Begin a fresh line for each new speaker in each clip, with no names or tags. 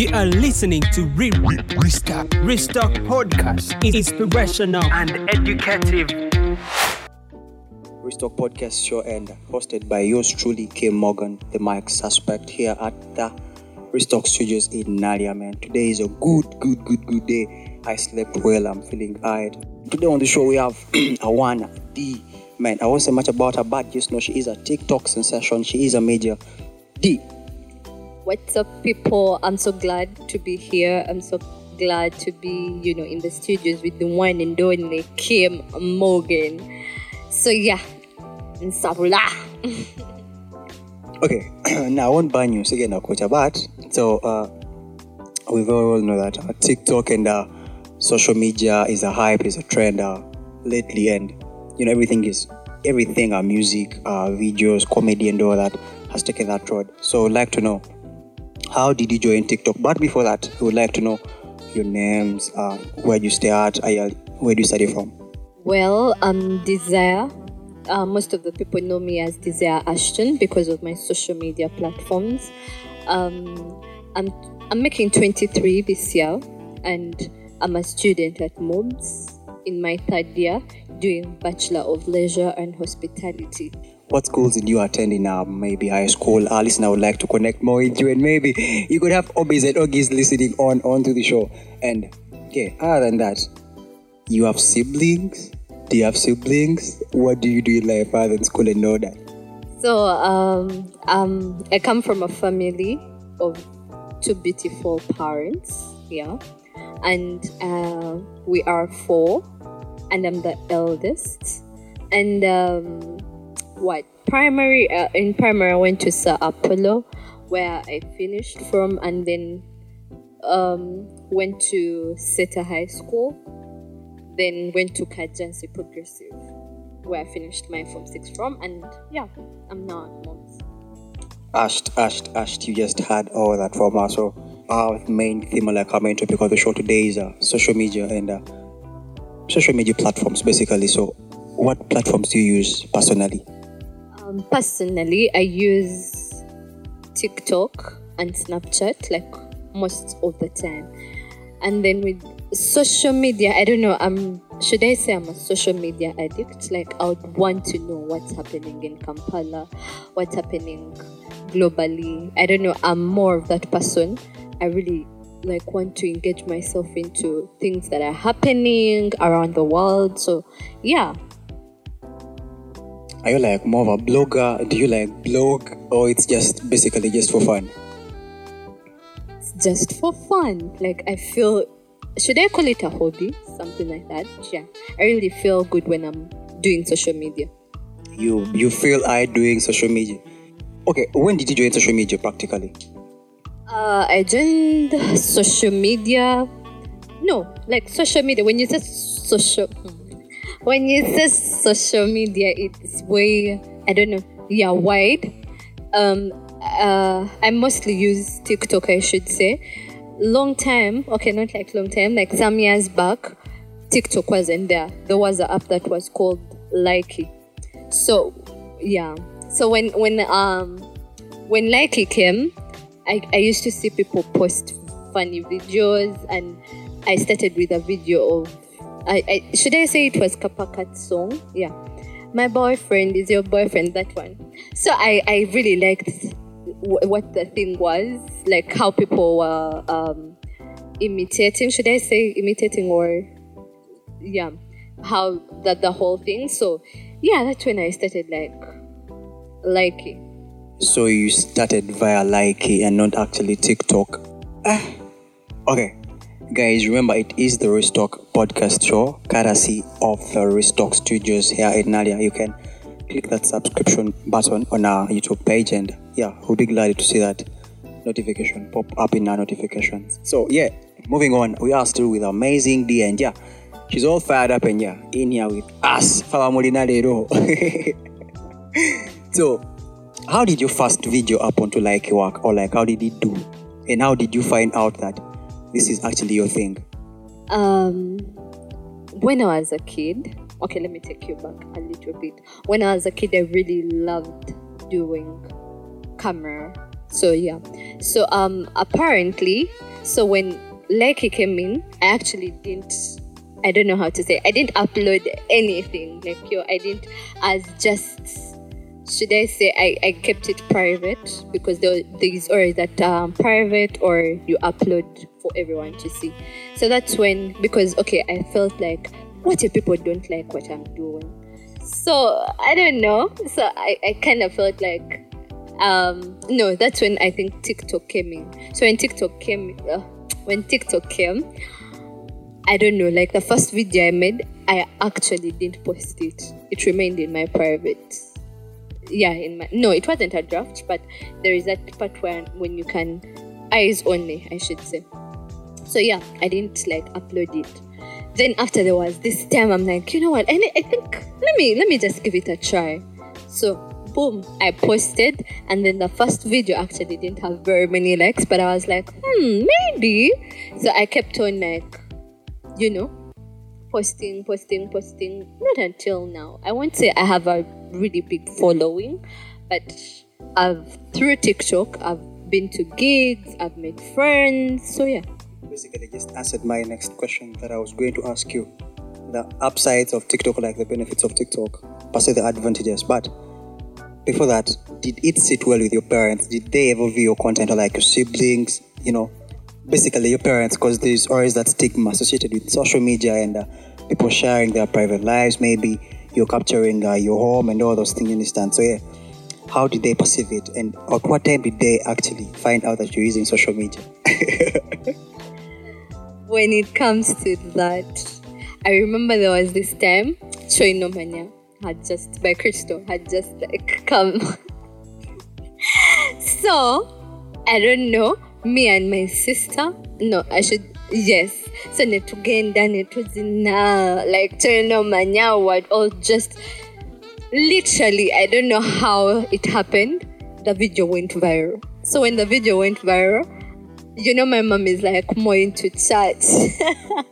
You are listening to Re- Restock. Restock Podcast. Inspirational and educative.
Restock Podcast show and hosted by yours truly, Kim Morgan, the mic suspect here at the Restock Studios in Naalya, man. Today is a good, good, good, good day. I slept well. I'm feeling tired. Today on the show we have Awana D. Man, I won't say much about her, but just know she is a TikTok sensation. She is a major D.
What's up, people? I'm so glad to be here. I'm so glad to be, you know, in the studios with the one and only Kim Morgan. So yeah, Nsabula.
Okay, now I won't ban you again, coach, but so uh, we all know that uh, TikTok and uh, social media is a hype, is a trend uh, lately, and you know everything is everything, uh, music, uh, videos, comedy, and all that has taken that road. So I'd like to know how did you join TikTok? But before that, we would like to know your names, uh, where you stay at, where do you study from?
Well, I'm Desire. Uh, most of the people know me as Desire Ashton because of my social media platforms. Um, I'm I'm making 23 this year, and I'm a student at MUBS in my third year, doing Bachelor of Leisure and Hospitality.
What schools did you attend in uh, maybe high school? Listen, I would like to connect more with you, and maybe you could have Obis and Ogis listening on onto the show. And okay, other than that, you have siblings. Do you have siblings? What do you do in life other than school and all that?
So um, um, I come from a family of two beautiful parents, yeah, and uh, we are four, and I'm the eldest. And um, what primary uh, in primary I went to Sir Apollo, where I finished from, and then um, went to Seeta High School, then went to Kajjansi Progressive where I finished my Form 6 from, and yeah, I'm now at MUBS.
Ashed, ashed, ashed. You just had all that from us. So our main theme like like coming into because the show today is uh, social media and uh, social media platforms basically. So what platforms do you use personally?
Um, personally, I use TikTok and Snapchat like most of the time. And then with social media, I don't know, I'm should I say I'm a social media addict? Like I would want to know what's happening in Kampala, what's happening globally. I don't know, I'm more of that person. I really like want to engage myself into things that are happening around the world. So yeah,
Are you like more of a blogger? Do you like blog or it's just basically just for fun?
it's just for fun. Like I feel should I call it a hobby? Something like that. Yeah. I really feel good when I'm doing social media.
You you feel I doing social media. Okay, when did you join social media practically?
Uh, joined social media. No, like social media. When you say social, when you say social media, it's way I don't know. Yeah, wide. Um, uh, I mostly use TikTok. I should say. Long time. Okay, not like long time. Like some years back, TikTok wasn't there. There was an app that was called Likee. So, yeah. So when when um when Likee came, I, I used to see people post funny videos and I started with a video of I, I should I say it was Kapakat song? Yeah. My boyfriend is your boyfriend, that one. So I, I really liked w- what the thing was, like how people were um, imitating, should I say imitating or yeah, how that the whole thing. So yeah, that's when I started like liking.
So you started via Likee and not actually TikTok. Ah, okay. Guys, remember it is the Restock podcast show, courtesy of the Restock Studios here in Naalya. You can click that subscription button on our YouTube page, and yeah, we'll be glad to see that notification pop up in our notifications. So yeah, moving on, we are still with amazing D, and yeah, she's all fired up and yeah, in here with us. So, how did your first video up onto like work, or like how did it do, and how did you find out that this is actually your thing?
Um, when I was a kid, okay, let me take you back a little bit. When I was a kid, I really loved doing camera. So yeah. So um, apparently, So when Likee came in, I actually didn't. I don't know how to say. I didn't upload anything. Like yo, I didn't as just. Should I say I, I kept it private because there there's always that um, private or you upload for everyone to see. So that's when because okay I felt like what if people don't like what I'm doing? So I don't know. So I, I kind of felt like um no that's when I think TikTok came in. So when TikTok came uh, when TikTok came I don't know like the first video I made I actually didn't post it. It remained in my private yeah in my no it wasn't a draft but there is that part where when you can eyes only i should say. So yeah i didn't like upload it. Then after there was this time i'm like you know what? And i think let me let me just give it a try. So boom i posted and then the first video actually didn't have very many likes but i was like hmm maybe. So i kept on like you know posting, posting, posting. Not until now. I won't say I have a really big following, but I've through TikTok, I've been to gigs, I've made friends. So yeah.
Basically, just answered my next question that I was going to ask you. The upsides of TikTok, like the benefits of TikTok, per se the advantages. But before that, did it sit well with your parents? Did they ever view your content or like your siblings? You know, basically your parents because there's always that stigma associated with social media and uh, people sharing their private lives maybe you're capturing uh, your home and all those things you understand? So yeah how did they perceive it? And at what time did they actually find out that you're using social media?
When it comes to that i remember there was this time Choino Mania had just by Crystal had just like come. So I don't know me and my sister? No i should yes. So netugenda netuzina like Mania what all just literally i don't know how it happened. The video went viral. So when the video went viral you know my mom is like more into chat.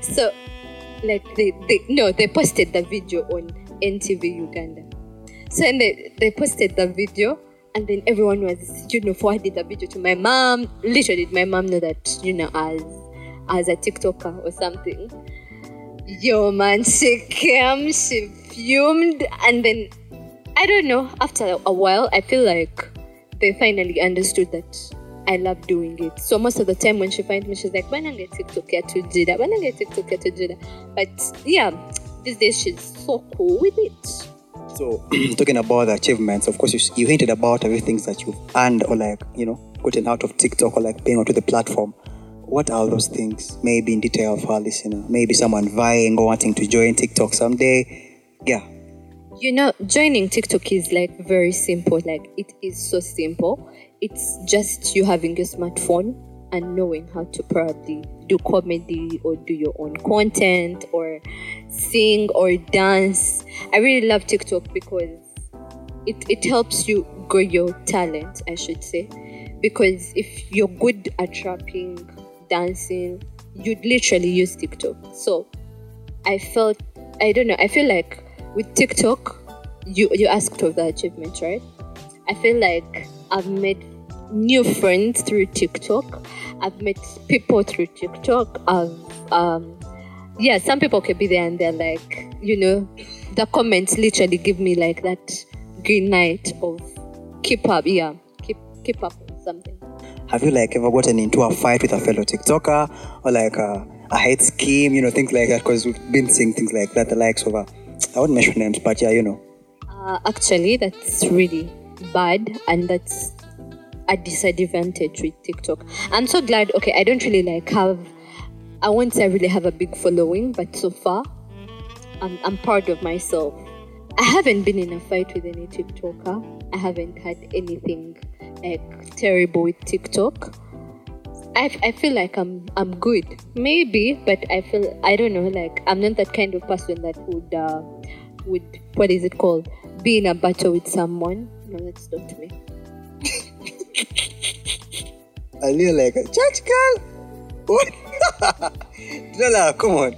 So like they, they no they posted the video on ntv uganda. So and they, they posted the video and then everyone was you know forwarded the video to my mom literally my mom know that you know as as a tiktoker or something yo man she came she fumed and then i don't know after a while i feel like they finally understood that I love doing it. So most of the time when she finds me, she's like, "When I get TikTok here to Jida, when I get TikTok here to Jida." But yeah, these days she's so cool with it.
So talking about the achievements of course you, you hinted about everything that you've earned or like you know gotten out of tiktok or like being onto the platform. What are those things maybe in detail for our listener? Maybe someone vying or wanting to join tiktok someday? Yeah.
You know, joining TikTok is like very simple. Like it is so simple. It's just you having your smartphone and knowing how to probably do comedy or do your own content or sing or dance. I really love TikTok because it, it helps you grow your talent, I should say. Because if you're good at rapping, dancing, you'd literally use TikTok. So I felt I don't know, I feel like with TikTok, you you asked for the achievement, right? I feel like I've made new friends through TikTok. I've met people through TikTok. I've um yeah, some people can be there and they're like, you know, the comments literally give me like that green light of keep up, yeah, keep keep up with something.
have you like ever gotten into a fight with a fellow tiktoker or like a, a hate scheme you know things like that because we've been seeing things like that the likes of uh, i won't mention names but yeah you know
Uh, actually, that's really bad, and that's a disadvantage with TikTok. I'm so glad. Okay, I don't really like have. I won't say I really have a big following, but so far, I'm I'm proud of myself. I haven't been in a fight with any TikToker. I haven't had anything like terrible with TikTok. I, I feel like I'm I'm good, maybe, but I feel I don't know. Like I'm not that kind of person that would uh, would what is it called? Be in a battle with someone. No, that's not me.
I feel like a church girl what Lola, come on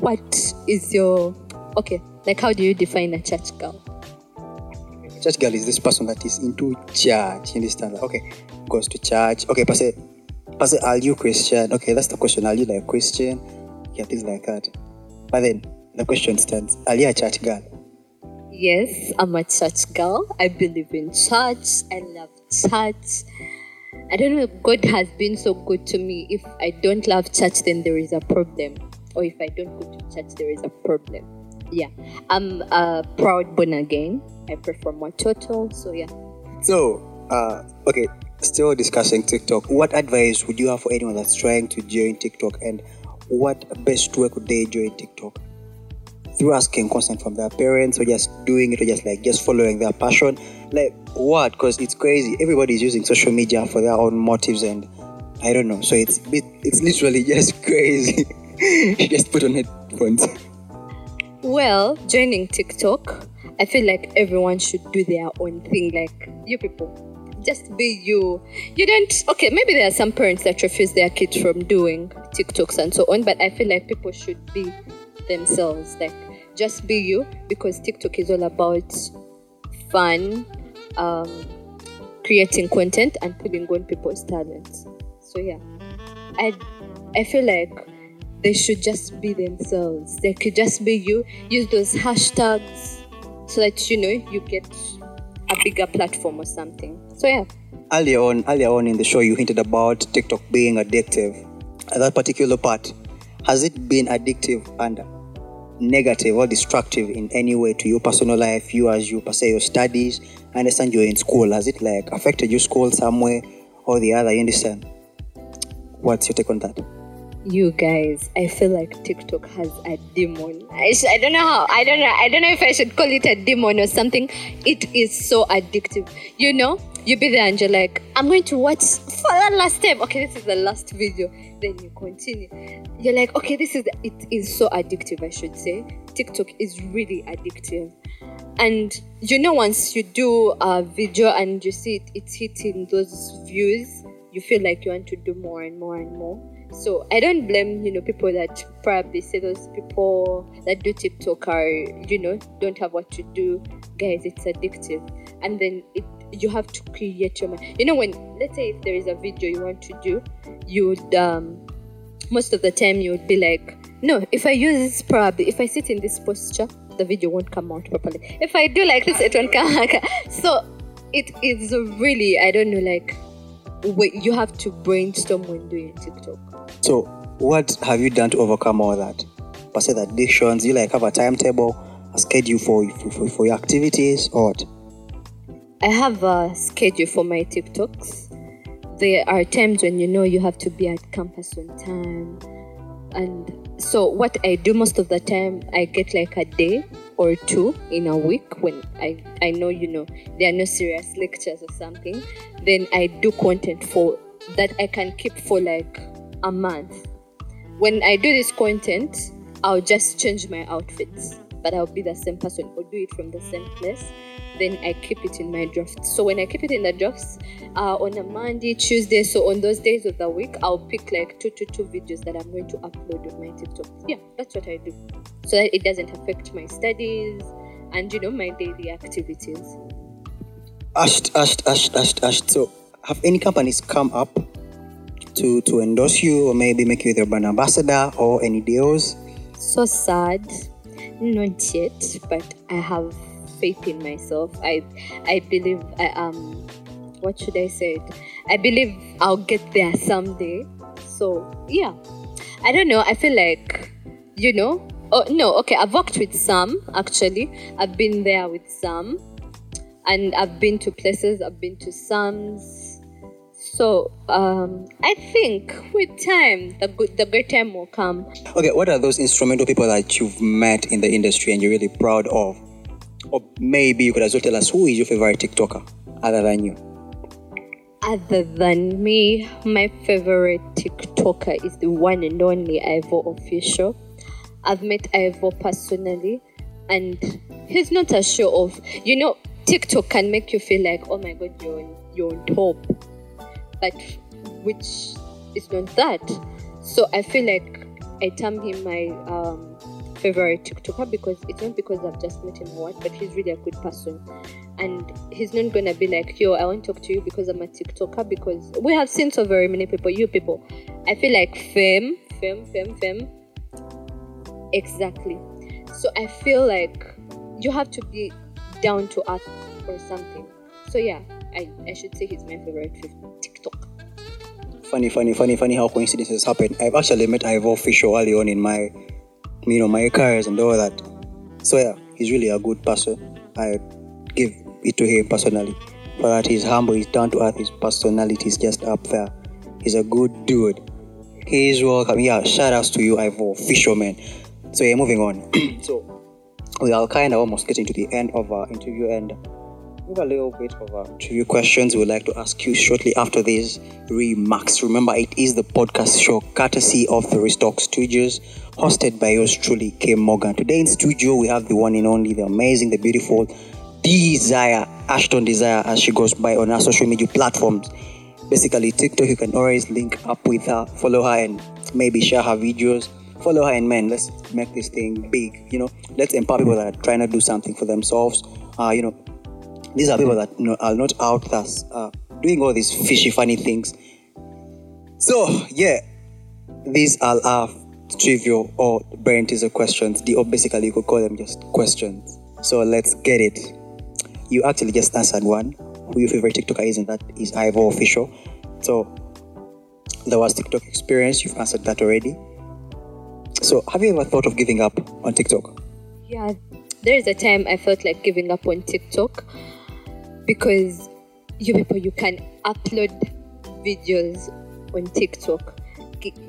What is your okay? Like how do you define a church girl?
church girl is this person that is into church you understand okay goes to church. Okay, Pastor, Pastor, are you Christian? Okay, that's the question. Are you like Christian? Yeah, things like that. But then the question stands: Are you a church girl?
Yes, I'm a church girl. I believe in church. I love church. I don't know, God has been so good to me. If I don't love church, then there is a problem. Or if I don't go to church, there is a problem. Yeah. I'm a proud born again. I for more total. So, yeah.
So, uh, okay, still discussing TikTok. What advice would you have for anyone that's trying to join TikTok and what best way could they join TikTok? Through asking consent from their parents or just doing it or just like just following their passion? Like what? Because it's crazy. Everybody's using social media for their own motives and I don't know. So it's it's literally just crazy. just put on headphones.
Well, joining TikTok, I feel like everyone should do their own thing. Like you people, just be you. You don't. Okay, maybe there are some parents that refuse their kids from doing TikToks and so on, but I feel like people should be themselves. Like just be you because TikTok is all about fun, um, creating content, and putting on people's talents. So yeah, I I feel like they should just be themselves. They could just be you. Use those hashtags so that you know you get a bigger platform or something. So yeah.
Earlier on, earlier on in the show, you hinted about TikTok being addictive. That particular part, has it been addictive and negative or destructive in any way to your personal life, you as you pursue your studies? I understand you're in school. Has it like affected your school somewhere or the other? You understand? What's your take on that?
You guys, I feel like TikTok has a demon. I, sh- I don't know how. I don't know. I don't know if I should call it a demon or something. It is so addictive. You know, you be there and you're like, I'm going to watch for the last time. Okay, this is the last video. Then you continue. You're like, okay, this is it is so addictive. I should say TikTok is really addictive. And you know, once you do a video and you see it, it's hitting those views, you feel like you want to do more and more and more. So I don't blame you know people that probably say those people that do TikTok are you know don't have what to do. Guys, it's addictive, and then it you have to create your mind. You know when let's say if there is a video you want to do, you'd um most of the time you would be like, no, if I use this probably if I sit in this posture, the video won't come out properly. If I do like this, it won't come out. So it is really I don't know like you have to brainstorm when doing TikTok.
So, what have you done to overcome all that? Per se, the addictions, you like have a timetable, a schedule for, for, for your activities, or what?
I have a schedule for my TikToks. There are times when you know you have to be at campus on time. And so, what I do most of the time, I get like a day or two in a week when I, I know, you know, there are no serious lectures or something. Then I do content for that I can keep for like a month. When I do this content, I'll just change my outfits, but I'll be the same person or do it from the same place. Then I keep it in my drafts. So when I keep it in the drafts, uh, on a Monday, Tuesday, so on those days of the week, I'll pick like two to two videos that I'm going to upload on my TikTok. Yeah, that's what I do, so that it doesn't affect my studies and you know my daily activities.
Ashed, ashed, ashed, ashed, ashed. So, have any companies come up to to endorse you or maybe make you their brand ambassador or any deals?
So sad, not yet, but I have faith in myself. I I believe I um what should I say? I believe I'll get there someday. So yeah. I don't know. I feel like you know. Oh no, okay, I've worked with some actually. I've been there with some. And I've been to places, I've been to Sam's. So um, I think with time, the good, the great time will come.
Okay, what are those instrumental people that you've met in the industry and you're really proud of? Or maybe you could as well tell us who is your favorite TikToker other than you?
Other than me, my favorite TikToker is the one and only Ivo Official. I've met Ivo personally, and he's not a show off. You know, TikTok can make you feel like, oh my god, you're on, you're on top, but which is not that. So I feel like I term him my um, favorite TikToker because it's not because I've just met him what, but he's really a good person. and he's not gonna be like, yo, I want to talk to you because I'm a TikToker. Because we have seen so very many people, you people. I feel like fame, fame, fame, fame. Exactly. So I feel like you have to be down to earth or something. So yeah, I, I should say he's my favorite TikTok.
Funny, funny, funny, funny how coincidences happen. I've actually met Ivor Fisher early on in my, you know, my careers and all that. So yeah, he's really a good person. I give it to him personally. For that, he's humble, he's down to earth, his personality is just up there. He's a good dude. He is welcome. Yeah, shout outs to you, Ivor Fisherman. So yeah, moving on. so we are kind of almost getting to the end of our interview and a little bit of a interview questions we'd like to ask you shortly after these remarks. Remember, it is the podcast show courtesy of the Restock Studios, hosted by yours truly, Kim Morgan. Today in studio, we have the one and only, the amazing, the beautiful Desire, Ashton Desire, as she goes by on our social media platforms. Basically, TikTok, you can always link up with her, follow her, and maybe share her videos. Follow her, and man, let's make this thing big. You know, let's empower people that are trying to do something for themselves. Uh, you know, these are people that are not out there uh, doing all these fishy, funny things. So, yeah, these are our trivial or brain teaser questions. The, or basically, you could call them just questions. So, let's get it. You actually just answered one. Who your favorite TikToker is, and that is Ivor Official. So, there was TikTok experience. You've answered that already. So, have you ever thought of giving up on TikTok?
Yeah, there is a time I felt like giving up on TikTok because you people you can upload videos on TikTok.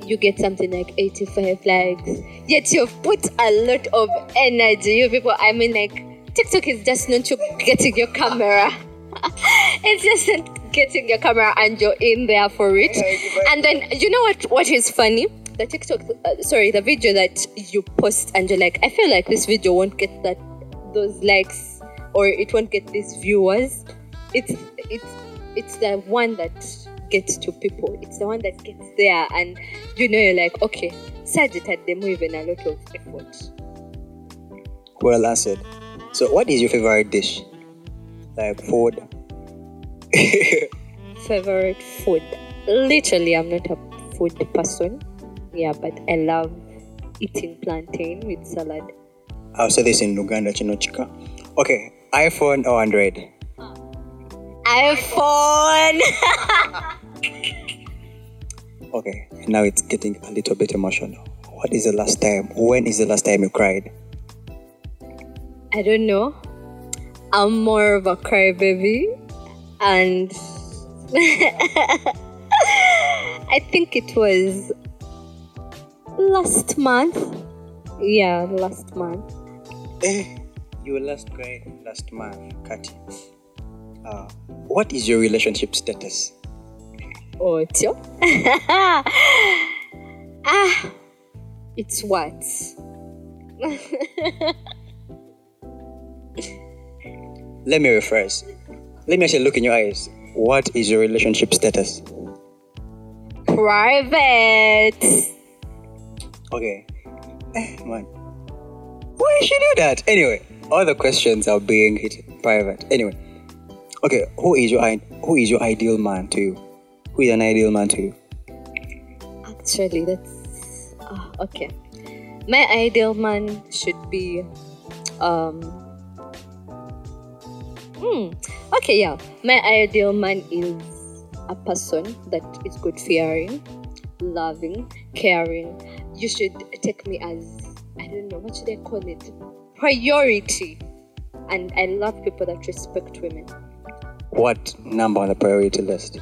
You get something like 85 likes, yet you've put a lot of energy. You people, I mean, like TikTok is just not you getting your camera. it's just not getting your camera and you're in there for it. And then you know what? What is funny? The TikTok, uh, sorry, the video that you post and you're like, I feel like this video won't get that those likes or it won't get these viewers. It's it's it's the one that gets to people. It's the one that gets there, and you know you're like, okay, Sajid had them even a lot of effort.
Well answered. So, what is your favorite dish? Like food?
Favorite food? Literally, I'm not a food person. Yeah, but I love eating plantain with salad.
I'll say this in Uganda, Chinochika. Okay, iPhone or Android?
iPhone.
Okay, now it's getting a little bit emotional. What is the last time? When is the last time you cried?
I don't know. I'm more of a crybaby, and I think it was last month. Yeah, last month.
Eh, Eh, you last cried last month, Kati. Uh, what is your relationship status?
Otyo. ah, it's what?
Let me rephrase. Let me actually look in your eyes. What is your relationship status?
Private.
Okay. Eh, man. Why should you do that? Anyway, all the questions are being hit private. Anyway. Okay, who is your who is your ideal man to you? Who is an ideal man to you?
Actually, that's ah, okay. My ideal man should be um. Hmm. Okay, yeah. My ideal man is a person that is good fearing, loving, caring. You should take me as I don't know what should I call it priority, and I love people that respect women.
What number on the priority list?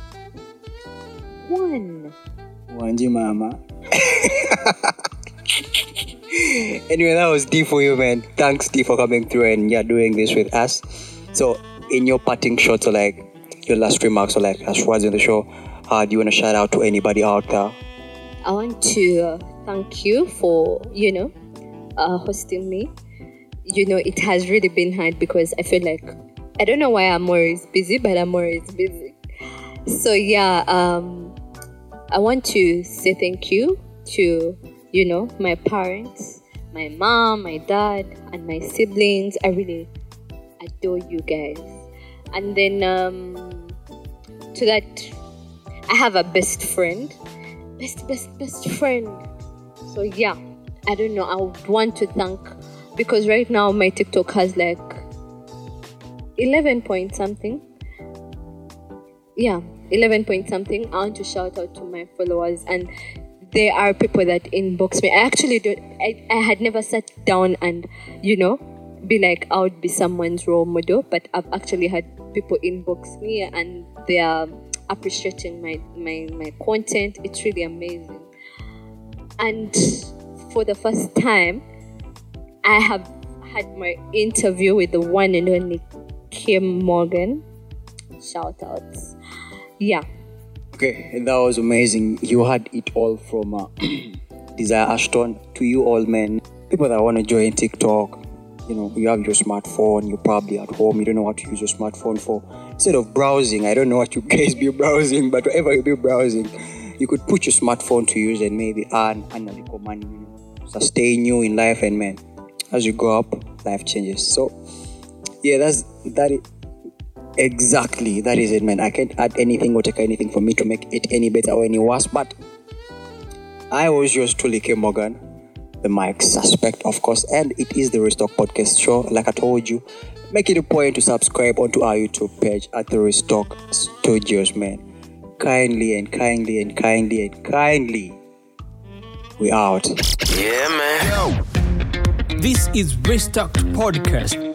One.
Wanji Mama. anyway, that was D for you, man. Thanks, D, for coming through and yeah, doing this with us. So, in your parting shots or like your last remarks or like as words in the show, uh, do you want to shout out to anybody out there?
I want to uh, thank you for, you know, uh, hosting me. You know, it has really been hard because I feel like I don't know why I'm always busy, but I'm always busy. So yeah, um, I want to say thank you to, you know, my parents, my mom, my dad, and my siblings. I really adore you guys. and then um, to that, I have a best friend, best best best friend. So yeah, I don't know. I want to thank because right now my TikTok has like 11 point something. Yeah, 11 point something. I want to shout out to my followers and there are people that inbox me. I actually don't, I, I had never sat down and, you know, be like, I would be someone's role model, but I've actually had people inbox me and they are appreciating my, my, my content. It's really amazing. And for the first time, I have had my interview with the one and only Kim Morgan. Shout outs. Yeah.
Okay, that was amazing. You had it all from uh, Desire Ashton to you all men, people that want to join TikTok. You know, you have your smartphone, you're probably at home, you don't know what to use your smartphone for. Instead of browsing, I don't know what you guys be browsing, but whatever you be browsing, you could put your smartphone to use and maybe earn, earn a little money, sustain you in life. And man, as you grow up, life changes. So, yeah, that's that. Is, Exactly, that is it, man. I can't add anything or take anything for me to make it any better or any worse. But I was yours truly, Kim Morgan, the mic suspect, of course, and it is the Restock Podcast Show. Like I told you, make it a point to subscribe onto our YouTube page at the Restock Studios, man. Kindly and kindly and kindly and kindly, we out.
Yeah, man. This is Restock Podcast